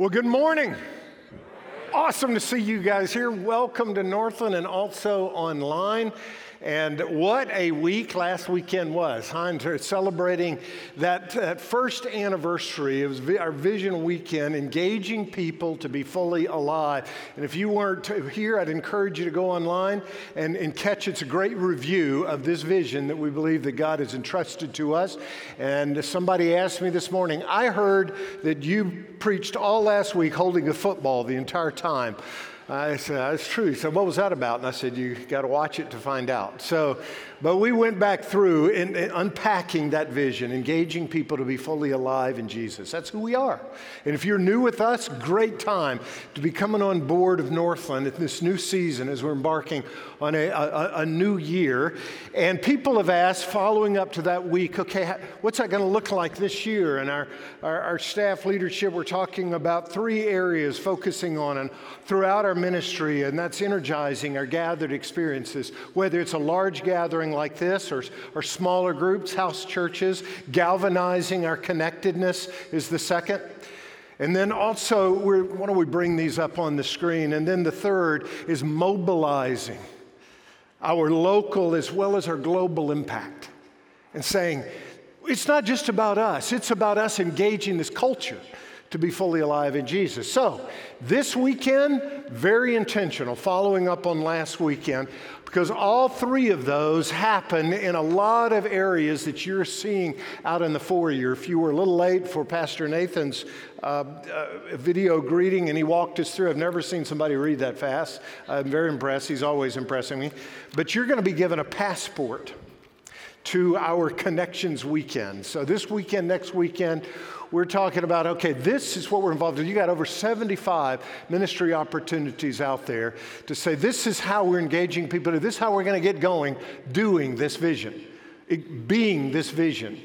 Well, good morning. Awesome to see you guys here. Welcome to Northland and also online. And what a week last weekend was. Heinz celebrating that, that first anniversary. Was our Vision Weekend, engaging people to be fully alive. And if you weren't here, I'd encourage you to go online and, and catch it's a great review of this vision that we believe that God has entrusted to us. And somebody asked me this morning, I heard that you preached all last week holding a football the entire time. I said, That's true. He said, What was that about? And I said, You got to watch it to find out. So, but we went back through in unpacking that vision, engaging people to be fully alive in Jesus. That's who we are. And if you're new with us, great time to be coming on board of Northland at this new season as we're embarking on a, a, a new year. And people have asked, following up to that week, okay, what's that going to look like this year? And our, our, our staff leadership, we're talking about three areas focusing on and throughout our ministry, and that's energizing our gathered experiences, whether it's a large gathering like this or, or smaller groups, house churches, galvanizing our connectedness is the second. And then also, why don't we bring these up on the screen? And then the third is mobilizing our local as well as our global impact and saying, it's not just about us, it's about us engaging this culture to be fully alive in Jesus. So, this weekend, very intentional, following up on last weekend, because all three of those happen in a lot of areas that you're seeing out in the foyer. If you were a little late for Pastor Nathan's uh, uh, video greeting and he walked us through, I've never seen somebody read that fast. I'm very impressed. He's always impressing me. But you're going to be given a passport to our Connections weekend. So, this weekend, next weekend, we're talking about okay, this is what we're involved in. You got over 75 ministry opportunities out there to say this is how we're engaging people, this is how we're going to get going doing this vision, being this vision,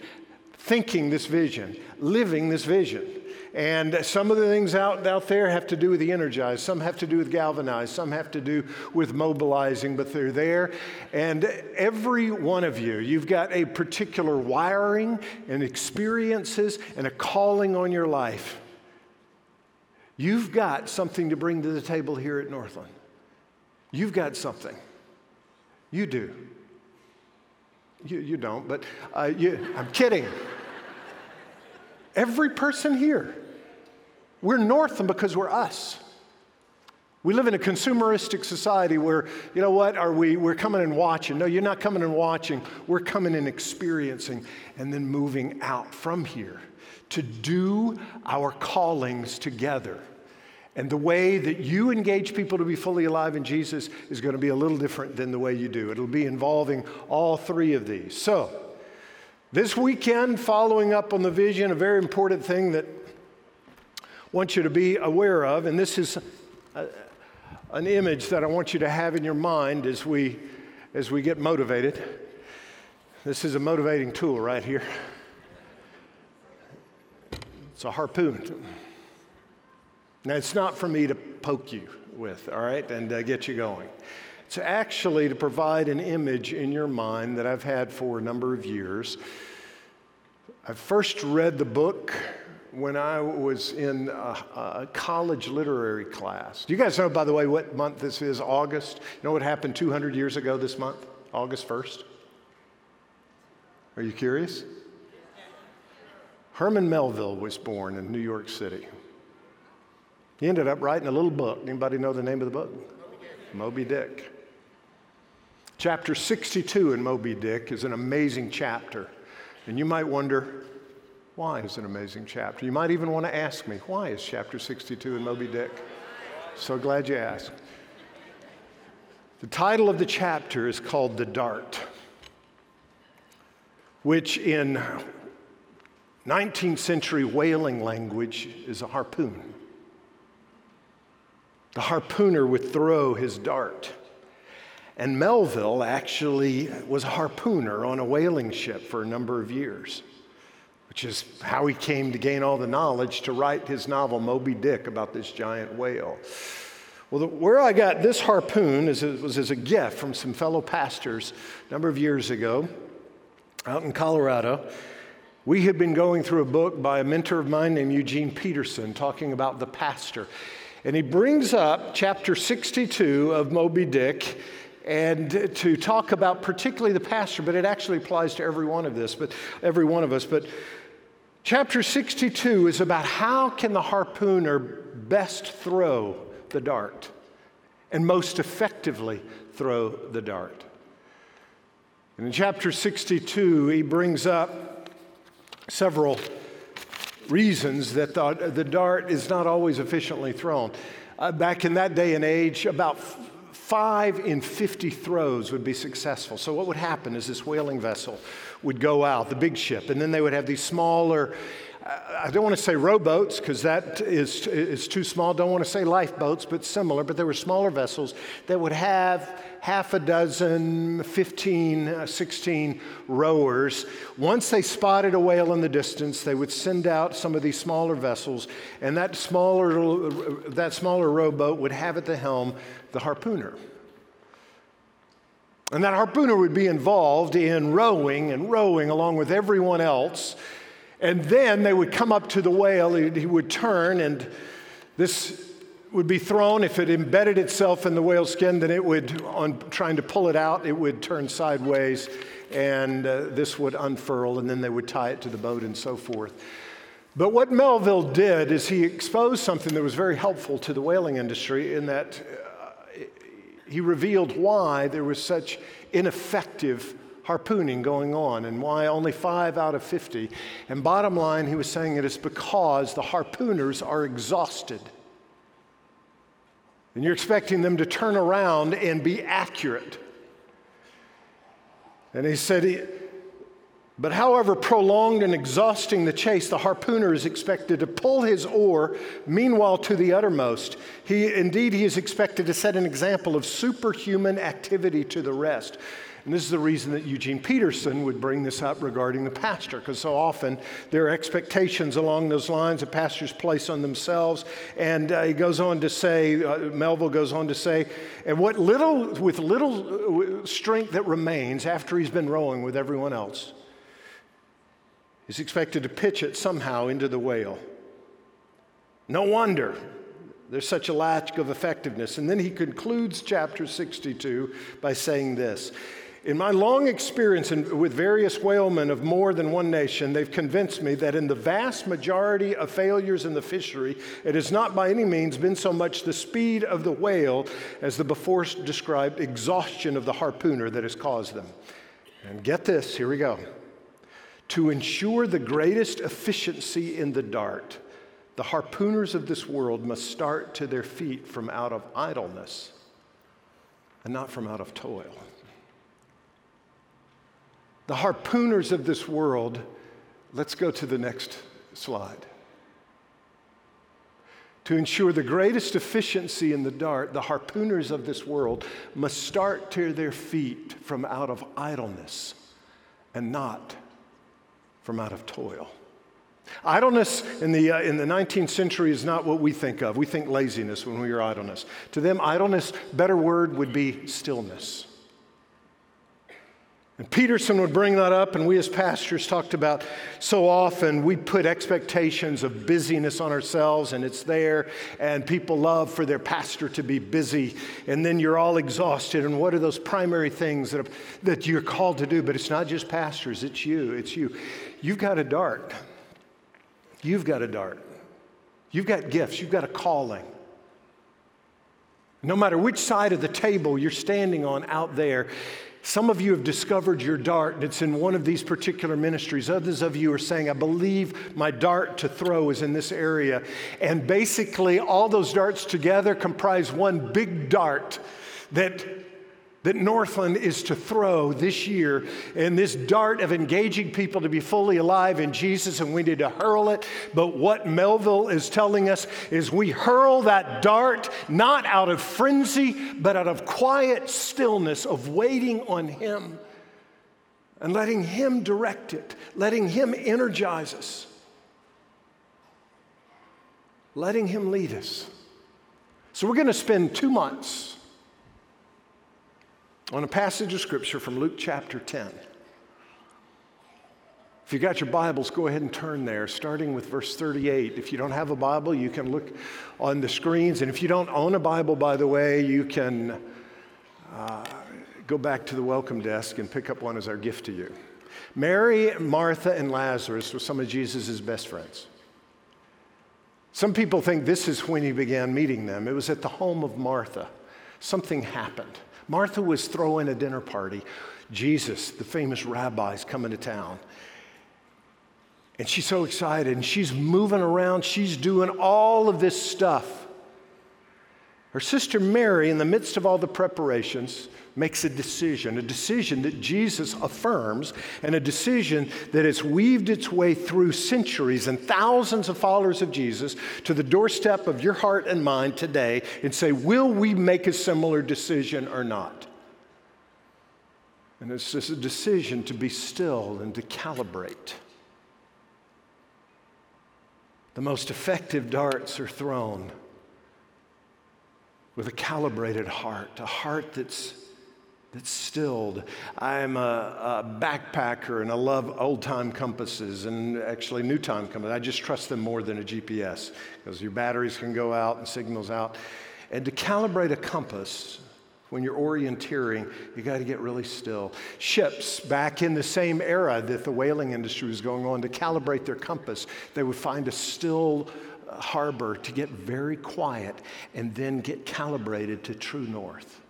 thinking this vision, living this vision. And some of the things out, out there have to do with the energized, some have to do with galvanized, some have to do with mobilizing, but they're there. And every one of you, you've got a particular wiring and experiences and a calling on your life. You've got something to bring to the table here at Northland. You've got something. You do. You, you don't, but uh, you, I'm kidding. Every person here we're Northland because we're us. We live in a consumeristic society where, you know what, are we, we're coming and watching. No, you're not coming and watching. We're coming and experiencing and then moving out from here to do our callings together. And the way that you engage people to be fully alive in Jesus is going to be a little different than the way you do. It'll be involving all three of these. So, this weekend, following up on the vision, a very important thing that I want you to be aware of, and this is a, an image that I want you to have in your mind as we, as we get motivated. This is a motivating tool right here. It's a harpoon. Now, it's not for me to poke you with, all right, and uh, get you going. It's actually to provide an image in your mind that I've had for a number of years. I first read the book when I was in a, a, college literary class. Do you guys know, by the way, what month this is? August. You know what happened 200 years ago this month? August 1st? Are you curious? Herman Melville was born in New York City. He ended up writing a little book. Anybody know the name of the book? Moby Dick. Chapter 62 in Moby Dick is an amazing chapter. And you might wonder, why is an amazing chapter. You might even want to ask me, why is chapter 62 in Moby Dick? So glad you asked. The title of the chapter is called The Dart, which in 19th century whaling language is a harpoon. The harpooner would throw his dart. And Melville actually was a harpooner on a whaling ship for a number of years which is how he came to gain all the knowledge to write his novel, Moby Dick, about this giant whale. Well, the, where I got this harpoon is, was as a gift from some fellow pastors a number of years ago out in Colorado. We had been going through a book by a mentor of mine named Eugene Peterson talking about the pastor. And he brings up chapter 62 of Moby Dick and to talk about particularly the pastor, but it actually applies to every one of this, but every one of us. But chapter 62 is about how can the harpooner best throw the dart and most effectively throw the dart. And in chapter 62, he brings up several reasons that the, the dart is not always efficiently thrown. Uh, back in that day and age, about five in 50 throws would be successful. So, what would happen is this whaling vessel would go out, the big ship, and then they would have these smaller, I don't want to say rowboats because that is, is too small. Don't want to say lifeboats, but similar. But there were smaller vessels that would have half a dozen, 15, uh, 16 rowers. Once they spotted a whale in the distance, they would send out some of these smaller vessels, and that smaller, that smaller rowboat would have at the helm the harpooner. And that harpooner would be involved in rowing and rowing along with everyone else. And then they would come up to the whale, he would turn, and this would be thrown. If it embedded itself in the whale's skin, then it would, on trying to pull it out, it would turn sideways and uh, this would unfurl, and then they would tie it to the boat and so forth. But what Melville did is he exposed something that was very helpful to the whaling industry in that uh, he revealed why there was such ineffective harpooning going on and why only five out of 50. And bottom line, he was saying it is because the harpooners are exhausted. And you're expecting them to turn around and be accurate. And he said, but however prolonged and exhausting the chase, the harpooner is expected to pull his oar, meanwhile to the uttermost. He, indeed, he is expected to set an example of superhuman activity to the rest. And this is the reason that Eugene Peterson would bring this up regarding the pastor, because so often there are expectations along those lines that pastors place on themselves. And uh, he goes on to say, uh, Melville goes on to say, and what little, with little uh, strength that remains after he's been rowing with everyone else, is expected to pitch it somehow into the whale. No wonder there's such a lack of effectiveness. And then he concludes chapter 62 by saying this in my long experience in, with various whalemen of more than one nation, they've convinced me that in the vast majority of failures in the fishery, it has not by any means been so much the speed of the whale as the before described exhaustion of the harpooner that has caused them. And get this, here we go. To ensure the greatest efficiency in the dart, the harpooners of this world must start to their feet from out of idleness and not from out of toil. The harpooners of this world, let's go to the next slide. To ensure the greatest efficiency in the dart, the harpooners of this world must start to their feet from out of idleness and not from out of toil. Idleness in the, uh, in the 19th century is not what we think of. We think laziness when we hear idleness. To them, idleness, better word would be stillness. And Peterson would bring that up, and we as pastors talked about so often we put expectations of busyness on ourselves, and it's there, and people love for their pastor to be busy, and then you're all exhausted. And what are those primary things that, that you're called to do? But it's not just pastors, it's you. It's you. You've got a dart. You've got a dart. You've got gifts, you've got a calling. No matter which side of the table you're standing on out there, some of you have discovered your dart, and it's in one of these particular ministries. Others of you are saying, I believe my dart to throw is in this area. And basically, all those darts together comprise one big dart that that Northland is to throw this year in this dart of engaging people to be fully alive in Jesus, and we need to hurl it. But what Melville is telling us is we hurl that dart not out of frenzy, but out of quiet stillness of waiting on Him and letting Him direct it, letting Him energize us, letting Him lead us. So we're going to spend two months on a passage of scripture from Luke chapter 10. If you got your Bibles, go ahead and turn there, starting with verse 38. If you don't have a Bible, you can look on the screens. And if you don't own a Bible, by the way, you can uh, go back to the welcome desk and pick up one as our gift to you. Mary, Martha, and Lazarus were some of Jesus' best friends. Some people think this is when he began meeting them. It was at the home of Martha. Something happened. Martha was throwing a dinner party. Jesus, the famous rabbi, is coming to town. And she's so excited and she's moving around. She's doing all of this stuff. Her sister Mary, in the midst of all the preparations, makes a decision, a decision that Jesus affirms, and a decision that has weaved its way through centuries and thousands of followers of Jesus to the doorstep of your heart and mind today and say, Will we make a similar decision or not? And it's just a decision to be still and to calibrate. The most effective darts are thrown with a calibrated heart, a heart that's, that's stilled. I'm a, a backpacker and I love old time compasses and actually new time compasses. I just trust them more than a GPS because your batteries can go out and signals out. And to calibrate a compass, when you're orienteering, you got to get really still. Ships, back in the same era that the whaling industry was going on, to calibrate their compass, they would find a still harbor to get very quiet and then get calibrated to true north.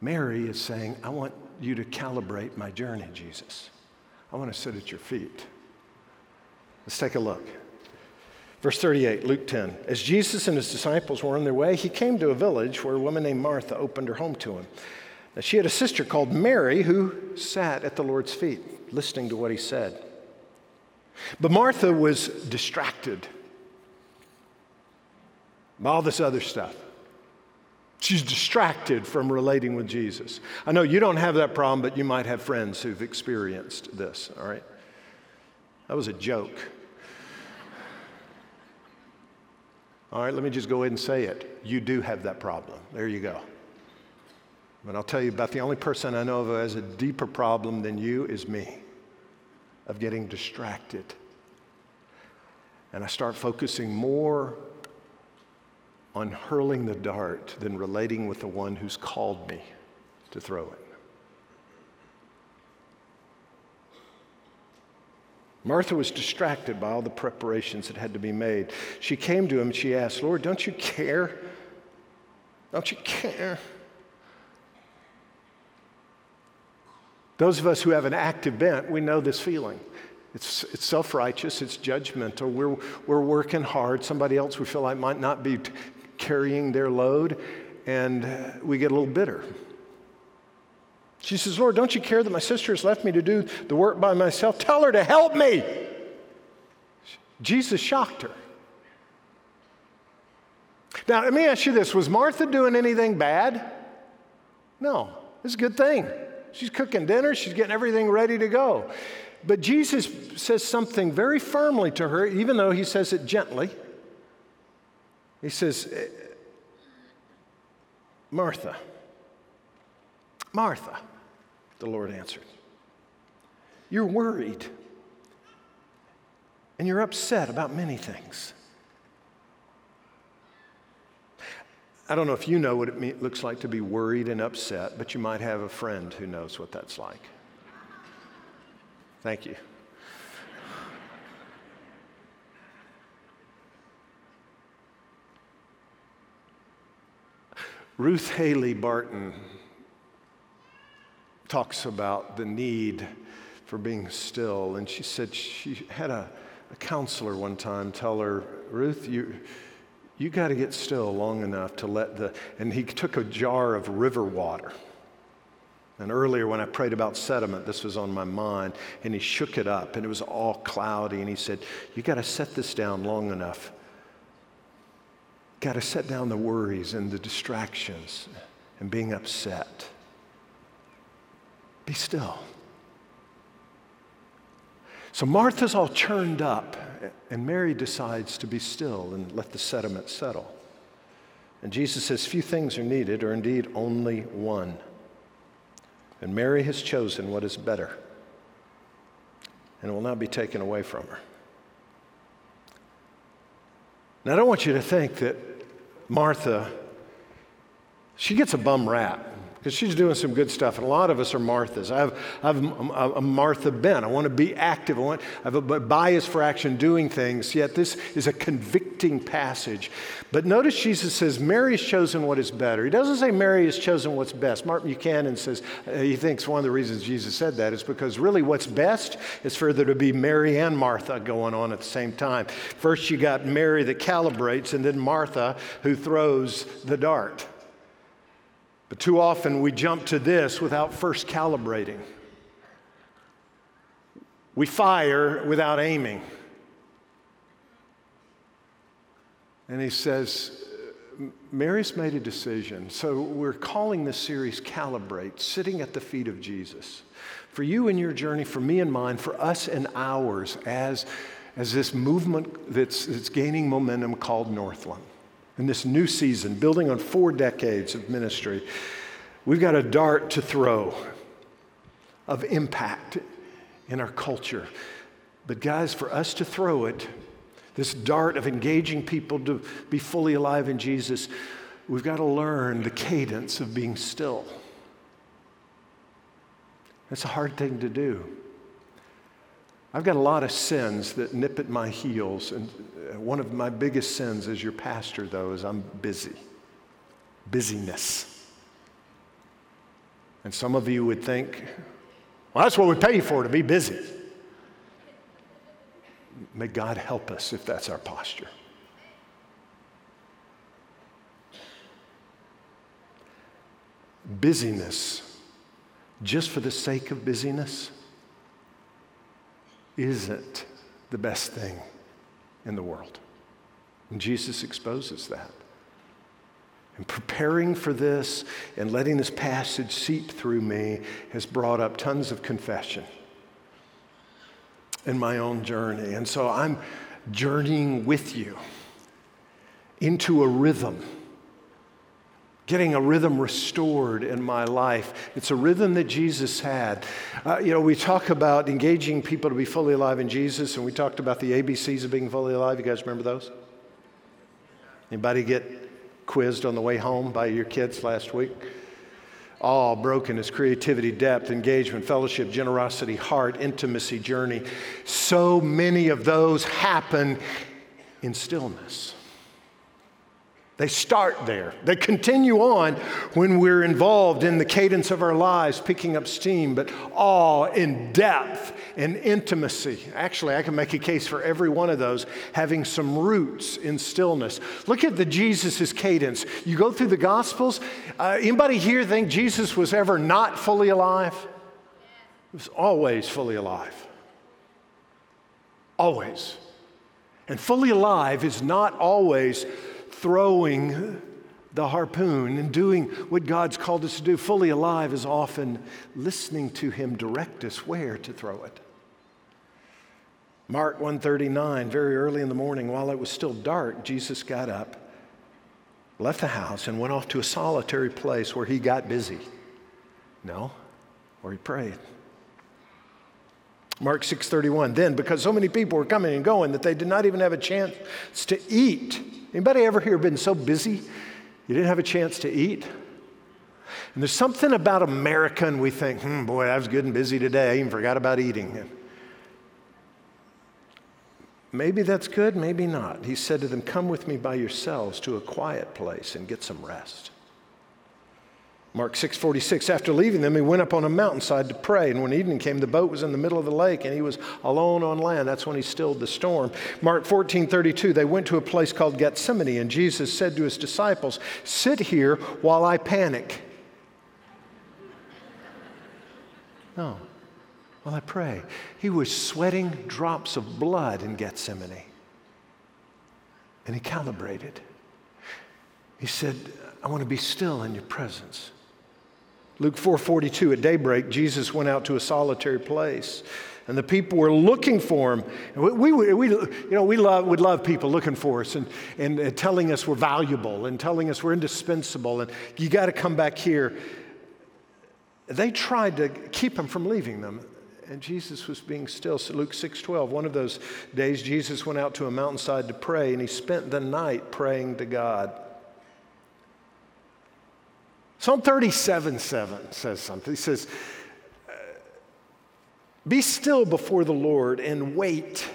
Mary is saying, I want you to calibrate my journey, Jesus. I want to sit at your feet. Let's take a look. Verse 38, Luke 10. As Jesus and his disciples were on their way, he came to a village where a woman named Martha opened her home to him. Now, she had a sister called Mary who sat at the Lord's feet, listening to what he said. But Martha was distracted by all this other stuff. She's distracted from relating with Jesus. I know you don't have that problem, but you might have friends who've experienced this, all right? That was a joke. All right, let me just go ahead and say it. You do have that problem. There you go. But I'll tell you about the only person I know of who has a deeper problem than you is me of getting distracted. And I start focusing more on hurling the dart than relating with the one who's called me to throw it. Martha was distracted by all the preparations that had to be made. She came to him and she asked, Lord, don't you care? Don't you care? Those of us who have an active bent, we know this feeling. It's, it's self righteous, it's judgmental. We're, we're working hard. Somebody else we feel like might not be t- carrying their load, and uh, we get a little bitter. She says, Lord, don't you care that my sister has left me to do the work by myself? Tell her to help me. Jesus shocked her. Now, let me ask you this Was Martha doing anything bad? No, it's a good thing. She's cooking dinner, she's getting everything ready to go. But Jesus says something very firmly to her, even though he says it gently. He says, Martha, Martha. The Lord answered, You're worried and you're upset about many things. I don't know if you know what it looks like to be worried and upset, but you might have a friend who knows what that's like. Thank you. Ruth Haley Barton talks about the need for being still. And she said she had a, a counselor one time tell her, Ruth, you, you got to get still long enough to let the. And he took a jar of river water. And earlier, when I prayed about sediment, this was on my mind, and he shook it up, and it was all cloudy. And he said, You got to set this down long enough. Got to set down the worries and the distractions and being upset. Be still. So Martha's all churned up, and Mary decides to be still and let the sediment settle. And Jesus says, Few things are needed, or indeed only one. And Mary has chosen what is better, and will not be taken away from her. Now, I don't want you to think that Martha, she gets a bum rap because she's doing some good stuff. And a lot of us are Marthas. I have, I have a Martha bent. I want to be active. I, want, I have a bias for action doing things, yet this is a convicting passage. But notice Jesus says, Mary has chosen what is better. He doesn't say Mary has chosen what's best. Martin Buchanan says uh, he thinks one of the reasons Jesus said that is because really what's best is for there to be Mary and Martha going on at the same time. First, you got Mary that calibrates, and then Martha who throws the dart. But too often we jump to this without first calibrating. We fire without aiming. And he says, Mary's made a decision. So we're calling this series Calibrate, sitting at the feet of Jesus. For you and your journey, for me and mine, for us and ours, as, as this movement that's, that's gaining momentum called Northland in this new season, building on four decades of ministry, we've got a dart to throw of impact in our culture. But, guys, for us to throw it, this dart of engaging people to be fully alive in Jesus, we've got to learn the cadence of being still. That's a hard thing to do. I've got a lot of sins that nip at my heels, and uh, one of my biggest sins as your pastor, though, is I'm busy. Busyness. And some of you would think, well, that's what we pay for, to be busy. May God help us if that's our posture. Busyness, just for the sake of busyness, isn't the best thing in the world. And Jesus exposes that. And preparing for this and letting this passage seep through me has brought up tons of confession in my own journey. And so I'm journeying with you into a rhythm, getting a rhythm restored in my life. It's a rhythm that Jesus had. Uh, you know, we talk about engaging people to be fully alive in Jesus, and we talked about the ABCs of being fully alive. You guys remember those? Anybody get quizzed on the way home by your kids last week. All brokenness, creativity, depth, engagement, fellowship, generosity, heart, intimacy, journey. So many of those happen in stillness. They start there. They continue on when we're involved in the cadence of our lives, picking up steam, but all in depth and intimacy. Actually, I can make a case for every one of those having some roots in stillness. Look at the Jesus' cadence. You go through the Gospels. Uh, anybody here think Jesus was ever not fully alive? He was always fully alive. Always. And fully alive is not always throwing the harpoon and doing what God's called us to do. Fully alive is often listening to Him direct us where to throw it. Mark 139, very early in the morning, while it was still dark, Jesus got up, left the house, and went off to a solitary place where he got busy. No, where he prayed. Mark 6:31. Then because so many people were coming and going that they did not even have a chance to eat. Anybody ever here been so busy you didn't have a chance to eat? And there's something about America and we think, hmm, boy, I was good and busy today. I even forgot about eating. Maybe that's good, maybe not. He said to them, Come with me by yourselves to a quiet place and get some rest. Mark 6:46 after leaving them he went up on a mountainside to pray and when evening came the boat was in the middle of the lake and he was alone on land. That's when he stilled the storm. Mark 14:32 they went to a place called Gethsemane and Jesus said to his disciples sit here while I panic No while I pray. He was sweating drops of blood in Gethsemane and he calibrated. He said I want to be still in your presence Luke 4:42 at daybreak Jesus went out to a solitary place and the people were looking for him. We, we, we, you know, we love, would love people looking for us and, and, and telling us we're valuable and telling us we're indispensable and you got to come back here. They tried to keep him from leaving them. and Jesus was being still. So Luke 6:12, one of those days Jesus went out to a mountainside to pray and he spent the night praying to God. Psalm 37 7 says something. He says, Be still before the Lord and wait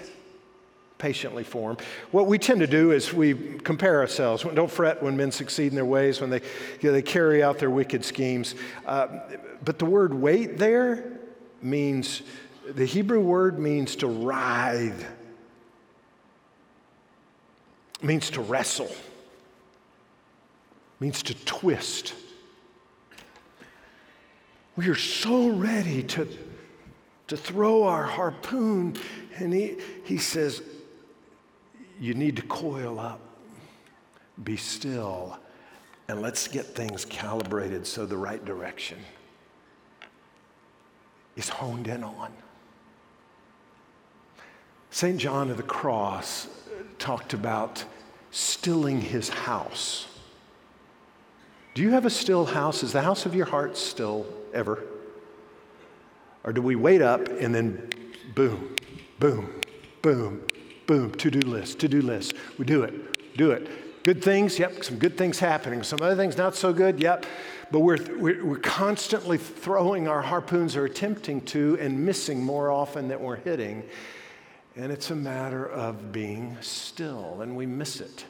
patiently for him. What we tend to do is we compare ourselves. Don't fret when men succeed in their ways, when they, you know, they carry out their wicked schemes. Uh, but the word wait there means, the Hebrew word means to writhe, means to wrestle, means to twist. We are so ready to, to throw our harpoon, and he, he says, You need to coil up, be still, and let's get things calibrated so the right direction is honed in on. St. John of the Cross talked about stilling his house. Do you have a still house? Is the house of your heart still ever? Or do we wait up and then boom, boom, boom, boom, to do list, to do list? We do it, do it. Good things, yep, some good things happening. Some other things not so good, yep. But we're, we're, we're constantly throwing our harpoons or attempting to and missing more often than we're hitting. And it's a matter of being still, and we miss it.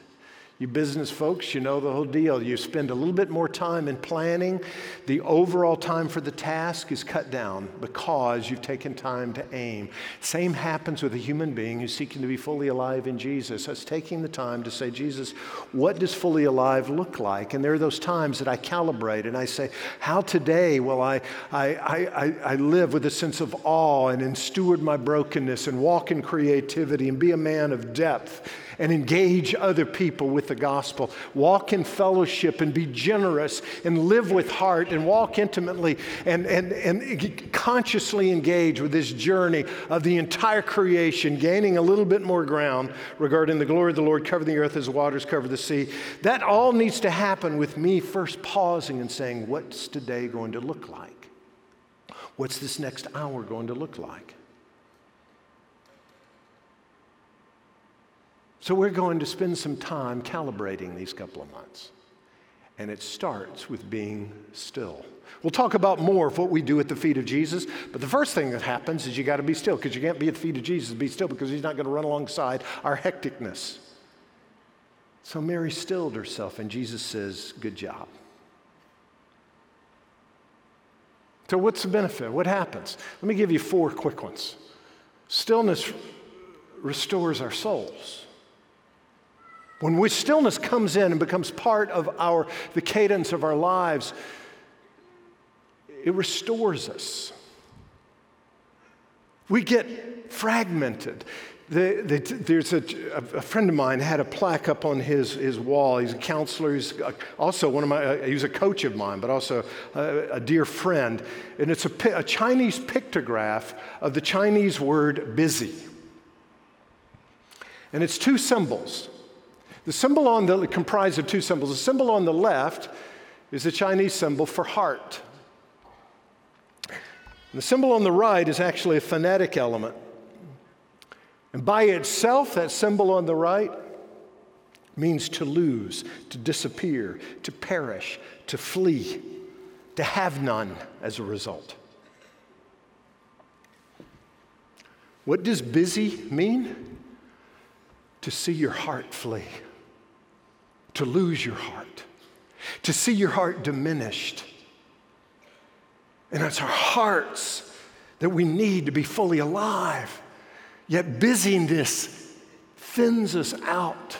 You business folks, you know the whole deal. You spend a little bit more time in planning. The overall time for the task is cut down because you've taken time to aim. Same happens with a human being who's seeking to be fully alive in Jesus. Us taking the time to say, Jesus, what does fully alive look like? And there are those times that I calibrate and I say, how today will I, I, I, I live with a sense of awe and, and steward my brokenness and walk in creativity and be a man of depth and engage other people with the gospel. Walk in fellowship and be generous and live with heart and walk intimately and, and, and consciously engage with this journey of the entire creation, gaining a little bit more ground regarding the glory of the Lord, cover the earth as waters cover the sea. That all needs to happen with me first pausing and saying, What's today going to look like? What's this next hour going to look like? So we're going to spend some time calibrating these couple of months. And it starts with being still. We'll talk about more of what we do at the feet of Jesus, but the first thing that happens is you got to be still because you can't be at the feet of Jesus be still because he's not going to run alongside our hecticness. So Mary stilled herself, and Jesus says, Good job. So, what's the benefit? What happens? Let me give you four quick ones. Stillness restores our souls. When we, stillness comes in and becomes part of our, the cadence of our lives, it restores us. We get fragmented. The, the, there's a, a, friend of mine had a plaque up on his, his wall. He's a counselor. He's also one of my, uh, he was a coach of mine, but also a, a dear friend. And it's a, a Chinese pictograph of the Chinese word busy. And it's two symbols the symbol on the, comprised of two symbols. The symbol on the left is the Chinese symbol for heart. And the symbol on the right is actually a phonetic element. And by itself, that symbol on the right means to lose, to disappear, to perish, to flee, to have none as a result. What does busy mean? To see your heart flee to lose your heart, to see your heart diminished. And it's our hearts that we need to be fully alive. Yet busyness thins us out.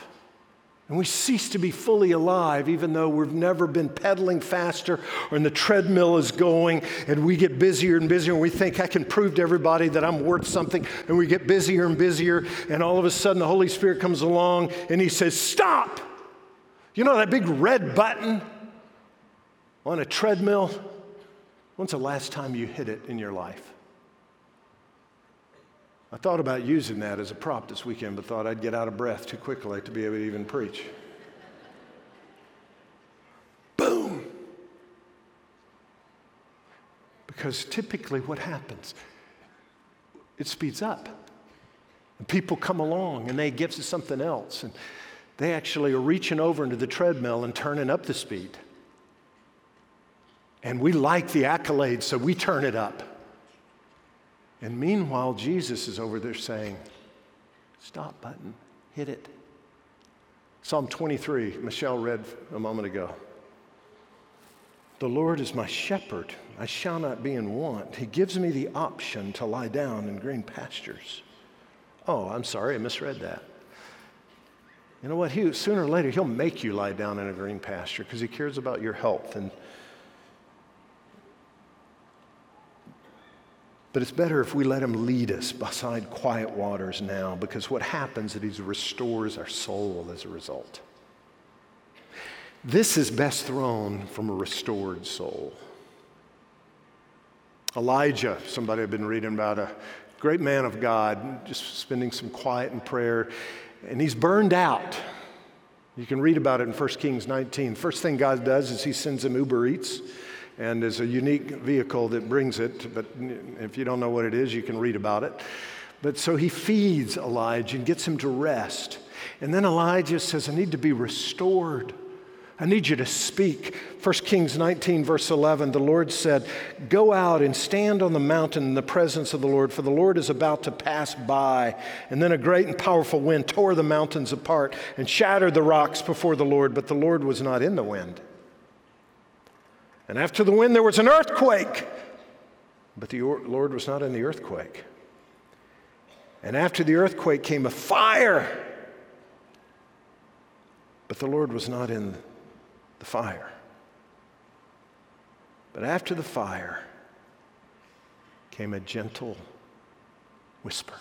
And we cease to be fully alive, even though we've never been pedaling faster or the treadmill is going and we get busier and busier and we think I can prove to everybody that I'm worth something. And we get busier and busier. And all of a sudden the Holy Spirit comes along and he says, Stop! You know that big red button on a treadmill? When's the last time you hit it in your life? I thought about using that as a prop this weekend, but thought I'd get out of breath too quickly to be able to even preach. Boom! Because typically what happens it speeds up. And people come along and they give us something else. And they actually are reaching over into the treadmill and turning up the speed. And we like the accolades, so we turn it up. And meanwhile, Jesus is over there saying, Stop button, hit it. Psalm 23, Michelle read a moment ago. The Lord is my shepherd. I shall not be in want. He gives me the option to lie down in green pastures. Oh, I'm sorry, I misread that. You know what? He, sooner or later, he'll make you lie down in a green pasture because he cares about your health and But it's better if we let him lead us beside quiet waters now because what happens is he restores our soul as a result. This is best thrown from a restored soul. Elijah, somebody I've been reading about, a great man of God, just spending some quiet and prayer, and he's burned out. You can read about it in 1 Kings 19. First thing God does is he sends him Uber Eats and there's a unique vehicle that brings it. But if you don't know what it is, you can read about it. But so he feeds Elijah and gets him to rest. And then Elijah says, I need to be restored. I need you to speak. 1 Kings 19, verse 11, the Lord said, Go out and stand on the mountain in the presence of the Lord, for the Lord is about to pass by. And then a great and powerful wind tore the mountains apart and shattered the rocks before the Lord, but the Lord was not in the wind. And after the wind, there was an earthquake. But the Lord was not in the earthquake. And after the earthquake came a fire. But the Lord was not in the fire. But after the fire came a gentle whisper.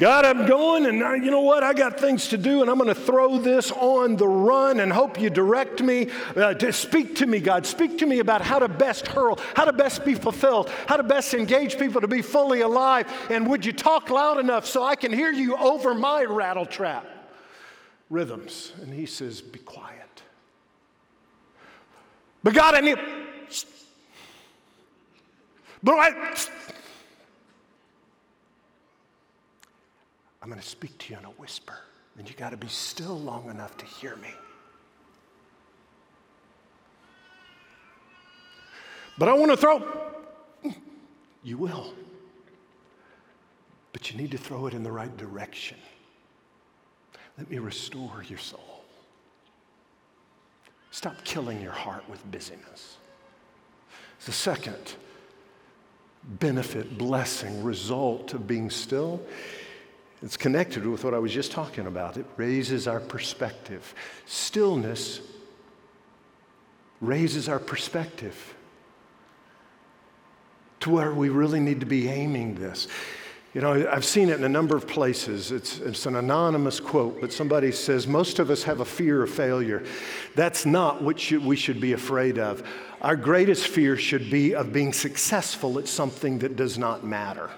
God, I'm going, and I, you know what? I got things to do, and I'm going to throw this on the run and hope you direct me uh, to speak to me, God. Speak to me about how to best hurl, how to best be fulfilled, how to best engage people to be fully alive. And would you talk loud enough so I can hear you over my rattle trap rhythms? And he says, Be quiet. But God, I need. But I. I'm going to speak to you in a whisper, and you got to be still long enough to hear me. But I want to throw. You will. But you need to throw it in the right direction. Let me restore your soul. Stop killing your heart with busyness. The second benefit, blessing, result of being still it's connected with what I was just talking about. It raises our perspective. Stillness raises our perspective to where we really need to be aiming this. You know, I've seen it in a number of places. It's, it's an anonymous quote, but somebody says, Most of us have a fear of failure. That's not what should, we should be afraid of. Our greatest fear should be of being successful at something that does not matter.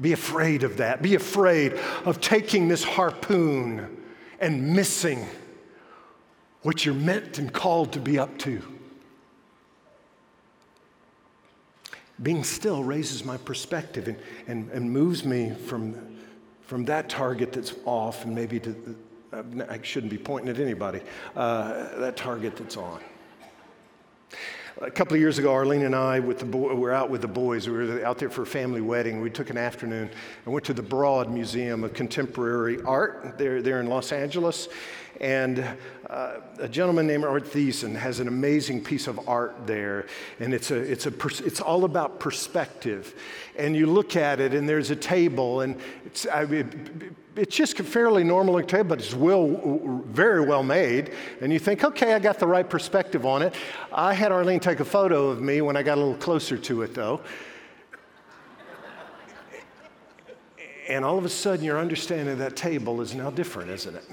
Be afraid of that. Be afraid of taking this harpoon and missing what you're meant and called to be up to. Being still raises my perspective and, and, and moves me from, from that target that's off and maybe to, I shouldn't be pointing at anybody, uh, that target that's on. A couple of years ago, Arlene and I, with the we were out with the boys. We were out there for a family wedding. We took an afternoon and went to the Broad Museum of Contemporary Art there, there in Los Angeles. And uh, a gentleman named Art Thiessen has an amazing piece of art there. And it's, a, it's, a, it's all about perspective. And you look at it, and there's a table, and it's, I mean, it's just a fairly normal table, but it's well, very well made. And you think, okay, I got the right perspective on it. I had Arlene take a photo of me when I got a little closer to it, though. And all of a sudden, your understanding of that table is now different, isn't it?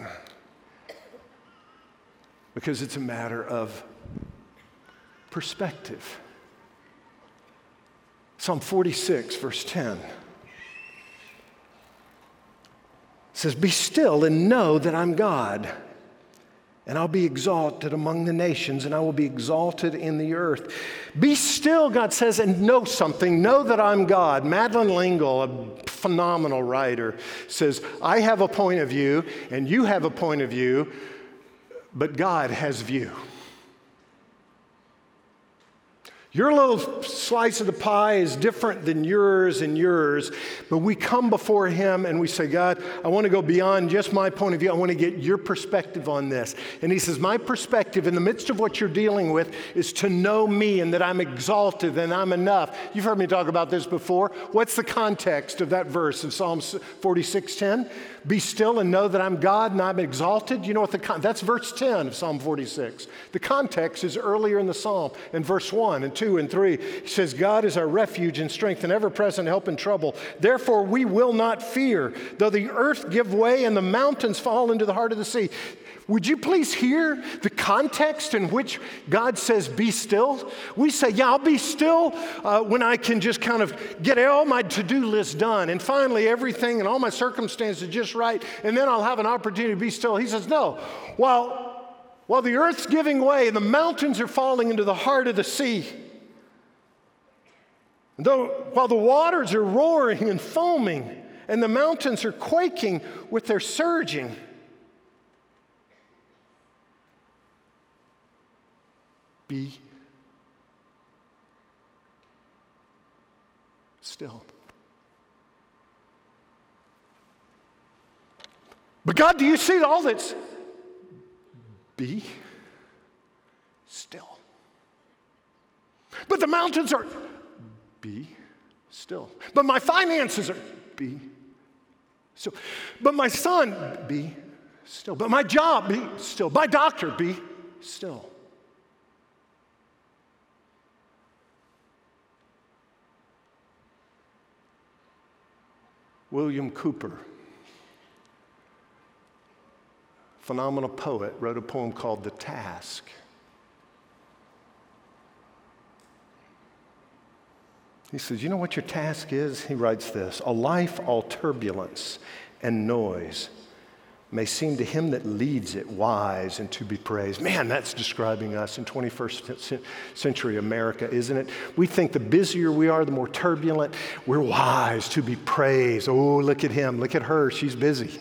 because it's a matter of perspective. Psalm 46, verse 10 says, Be still and know that I'm God. and I'll be exalted among the nations, and I will be exalted in the earth. Be still, God says, and know something. Know that I'm God. Madeleine L'Engle, a phenomenal writer, says, I have a point of view, and you have a point of view, but God has view. Your little slice of the pie is different than yours and yours, but we come before Him and we say, God, I want to go beyond just my point of view. I want to get your perspective on this. And He says, My perspective in the midst of what you're dealing with is to know me and that I'm exalted and I'm enough. You've heard me talk about this before. What's the context of that verse in Psalm 46:10? Be still and know that I'm God and I'm exalted. You know what the con- that's verse 10 of Psalm 46. The context is earlier in the psalm in verse 1 and 2 and 3. He says, God is our refuge and strength and ever present help in trouble. Therefore, we will not fear, though the earth give way and the mountains fall into the heart of the sea. Would you please hear the context in which God says, Be still? We say, Yeah, I'll be still uh, when I can just kind of get all my to do list done and finally everything and all my circumstances just right, and then I'll have an opportunity to be still. He says, No. While, while the earth's giving way and the mountains are falling into the heart of the sea, Though, while the waters are roaring and foaming and the mountains are quaking with their surging, be still. But God, do you see all that's? Be still. But the mountains are be still. But my finances are, be still. But my son, be still. But my job, be still. My doctor, be still. William Cowper, phenomenal poet, wrote a poem called The Task. He says, You know what your task is? He writes this A life all turbulence and noise may seem to him that leads it wise and to be praised. Man, that's describing us in 21st century America, isn't it? We think the busier we are, the more turbulent, we're wise to be praised. Oh, look at him, look at her, she's busy.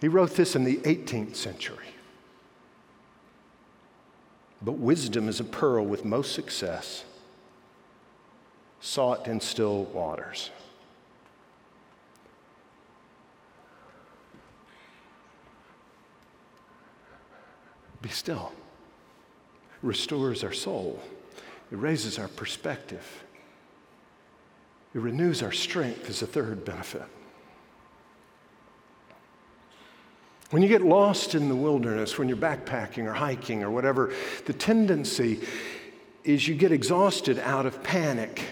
He wrote this in the 18th century. But wisdom is a pearl with most success sought in still waters. Be still. Restores our soul. It raises our perspective. It renews our strength as a third benefit. When you get lost in the wilderness, when you're backpacking or hiking or whatever, the tendency is you get exhausted out of panic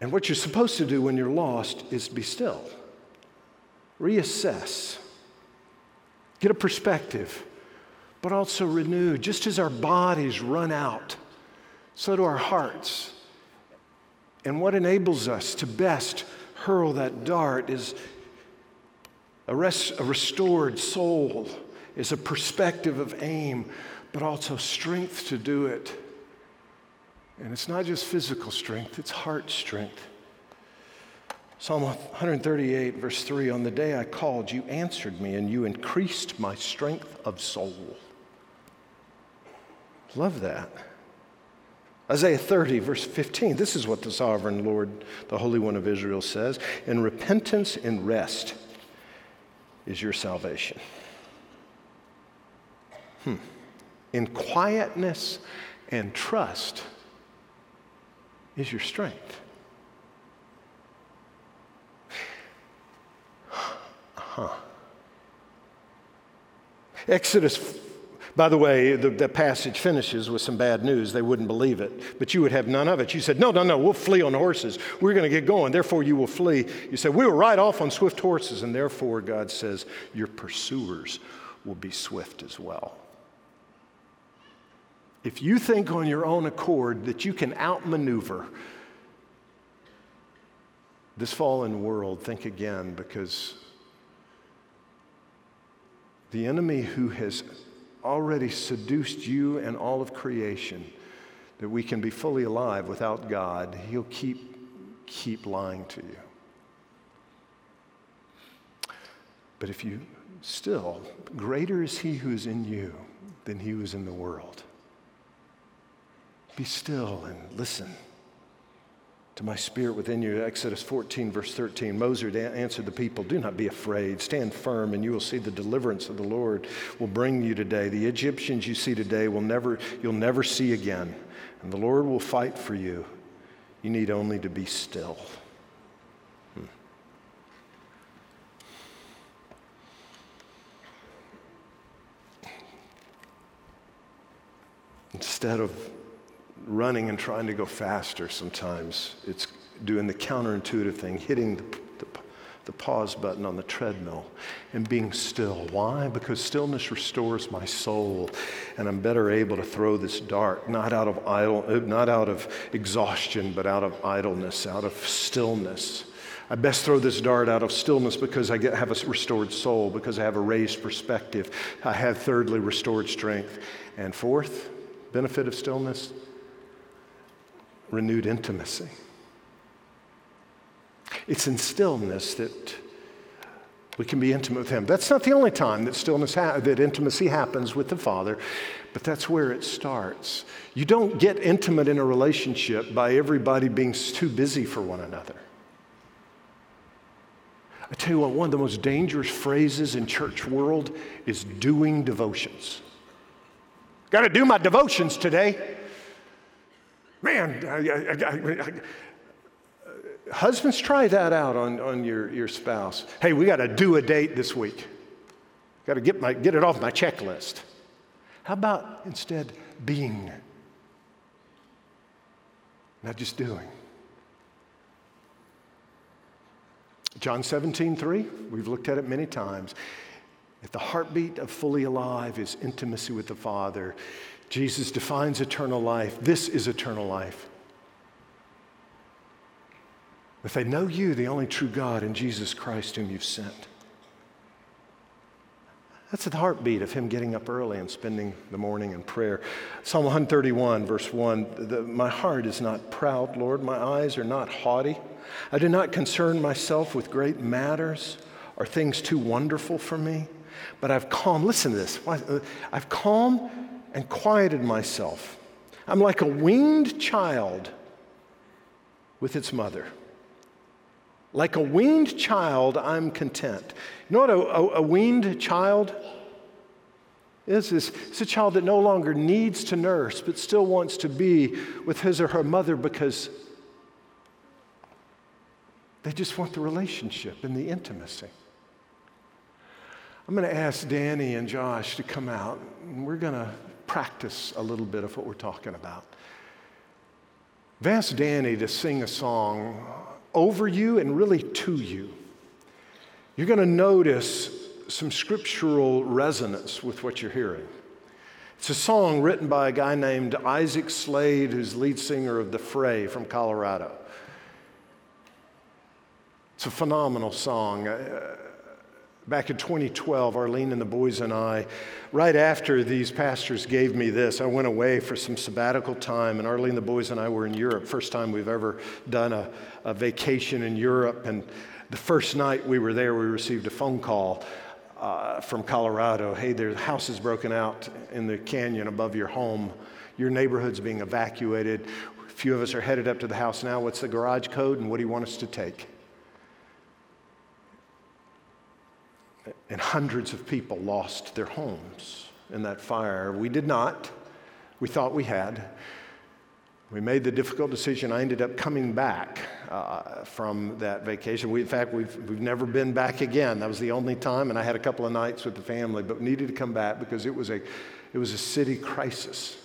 and what you're supposed to do when you're lost is be still, reassess, get a perspective, but also renew. Just as our bodies run out, so do our hearts. And what enables us to best hurl that dart is a, res- a restored soul, is a perspective of aim, but also strength to do it. And it's not just physical strength, it's heart strength. Psalm 138, verse 3 On the day I called, you answered me, and you increased my strength of soul. Love that. Isaiah 30, verse 15. This is what the sovereign Lord, the Holy One of Israel, says In repentance and rest is your salvation. Hmm. In quietness and trust is your strength. Huh. Exodus, by the way, the, the, passage finishes with some bad news. They wouldn't believe it, but you would have none of it. You said, No, no, no, we'll flee on horses. We're going to get going, therefore you will flee. You said, We will ride off on swift horses, and therefore God says, Your pursuers will be swift as well. If you think on your own accord that you can outmaneuver this fallen world, think again because the enemy who has already seduced you and all of creation, that we can be fully alive without God, he'll keep, keep lying to you. But if you still, greater is he who is in you than he who is in the world. Be still and listen to my spirit within you. Exodus 14, verse 13. Moses answered the people, Do not be afraid. Stand firm, and you will see the deliverance of the Lord will bring you today. The Egyptians you see today will never, you'll never see again. And the Lord will fight for you. You need only to be still. Hmm. Instead of running and trying to go faster sometimes. It's doing the counterintuitive thing, hitting the, the, the, pause button on the treadmill and being still. Why? Because stillness restores my soul, and I'm better able to throw this dart, not out of idle, uh, not out of exhaustion, but out of idleness, out of stillness. I best throw this dart out of stillness because I get, have a restored soul, because I have a raised perspective. I have, thirdly, restored strength. And fourth, benefit of stillness, renewed intimacy. It's in stillness that we can be intimate with Him. That's not the only time that stillness ha- that intimacy happens with the Father, but that's where it starts. You don't get intimate in a relationship by everybody being too busy for one another. I tell you what, one of the most dangerous phrases in church world is doing devotions. Got to do my devotions today. Man, I, I, I, husbands, try that out on, on your, your spouse. Hey, we got to do a date this week. Got to get, my, get it off my checklist. How about instead being, not just doing? John 17, 3, we've looked at it many times. At the heartbeat of fully alive is intimacy with the Father. Jesus defines eternal life. This is eternal life. If they know you, the only true God, and Jesus Christ, whom you've sent. That's the heartbeat of him getting up early and spending the morning in prayer. Psalm 131, verse 1 the, My heart is not proud, Lord. My eyes are not haughty. I do not concern myself with great matters or things too wonderful for me. But I've calmed, listen to this. Uh, I've calmed and quieted myself. I'm like a weaned child with its mother. Like a weaned child, I'm content. You know what a, a, a weaned child is? It's, it's a child that no longer needs to nurse, but still wants to be with his or her mother because they just want the relationship and the intimacy. I'm going to ask Danny and Josh to come out, and we're going to practice a little bit of what we're talking about. I've asked Danny to sing a song over you and really to you. You're going to notice some scriptural resonance with what you're hearing. It's a song written by a guy named Isaac Slade, who's lead singer of The Fray from Colorado. It's a phenomenal song. Uh, Back in 2012, Arlene and the boys and I, right after these pastors gave me this, I went away for some sabbatical time, and Arlene, the boys, and I were in Europe. First time we've ever done a, a vacation in Europe. And the first night we were there, we received a phone call uh, from Colorado. Hey, there's houses broken out in the canyon above your home. Your neighborhood's being evacuated. A few of us are headed up to the house now. What's the garage code, and what do you want us to take? And hundreds of people lost their homes in that fire. We did not. We thought we had. We made the difficult decision. I ended up coming back uh, from that vacation. We, in fact, we've, we've never been back again. That was the only time, and I had a couple of nights with the family, but needed to come back because it was a, it was a city crisis.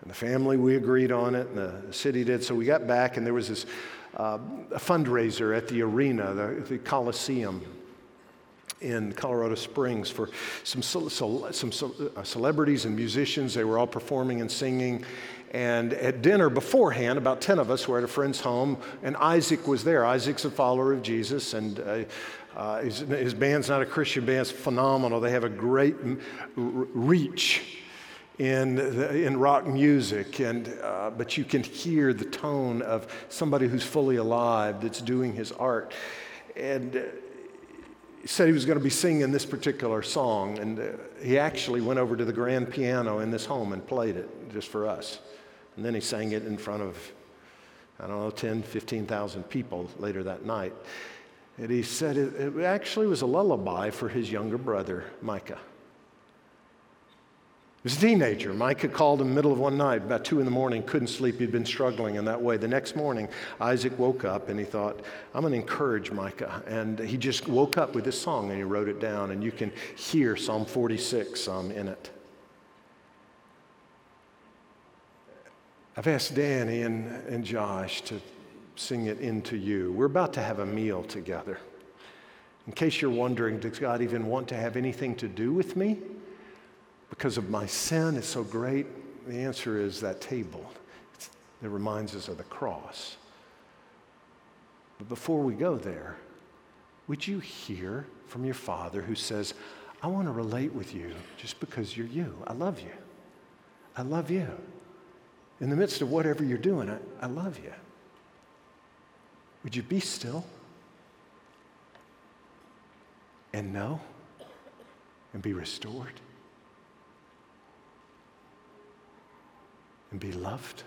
And the family, we agreed on it, and the city did. So we got back, and there was this uh, a fundraiser at the arena, the, the Coliseum in Colorado Springs for some, some uh, celebrities and musicians. They were all performing and singing. And at dinner beforehand, about 10 of us were at a friend's home, and Isaac was there. Isaac's a follower of Jesus, and uh, Uh, his, his, band's not a Christian band, it's phenomenal. They have a great reach in, the, in rock music, and, uh, but you can hear the tone of somebody who's fully alive that's doing his art. And uh, said he was going to be singing this particular song, and uh, he actually went over to the grand piano in this home and played it just for us. And then he sang it in front of, I don't know, 10, 15,000 people later that night. And he said it, it actually was a lullaby for his younger brother, Micah. Was a teenager. Micah called him middle of one night, about two in the morning, couldn't sleep. He'd been struggling in that way. The next morning, Isaac woke up and he thought, I'm going to encourage Micah. And he just woke up with this song and he wrote it down. And you can hear Psalm 46 um, in it. I've asked Danny and, and Josh to sing it into you. We're about to have a meal together. In case you're wondering, does God even want to have anything to do with me? Because of my sin is so great? The answer is that table It reminds us of the cross. But before we go there, would you hear from your father who says, I want to relate with you just because you're you? I love you. I love you. In the midst of whatever you're doing, I, I love you. Would you be still and know and be restored and be loved?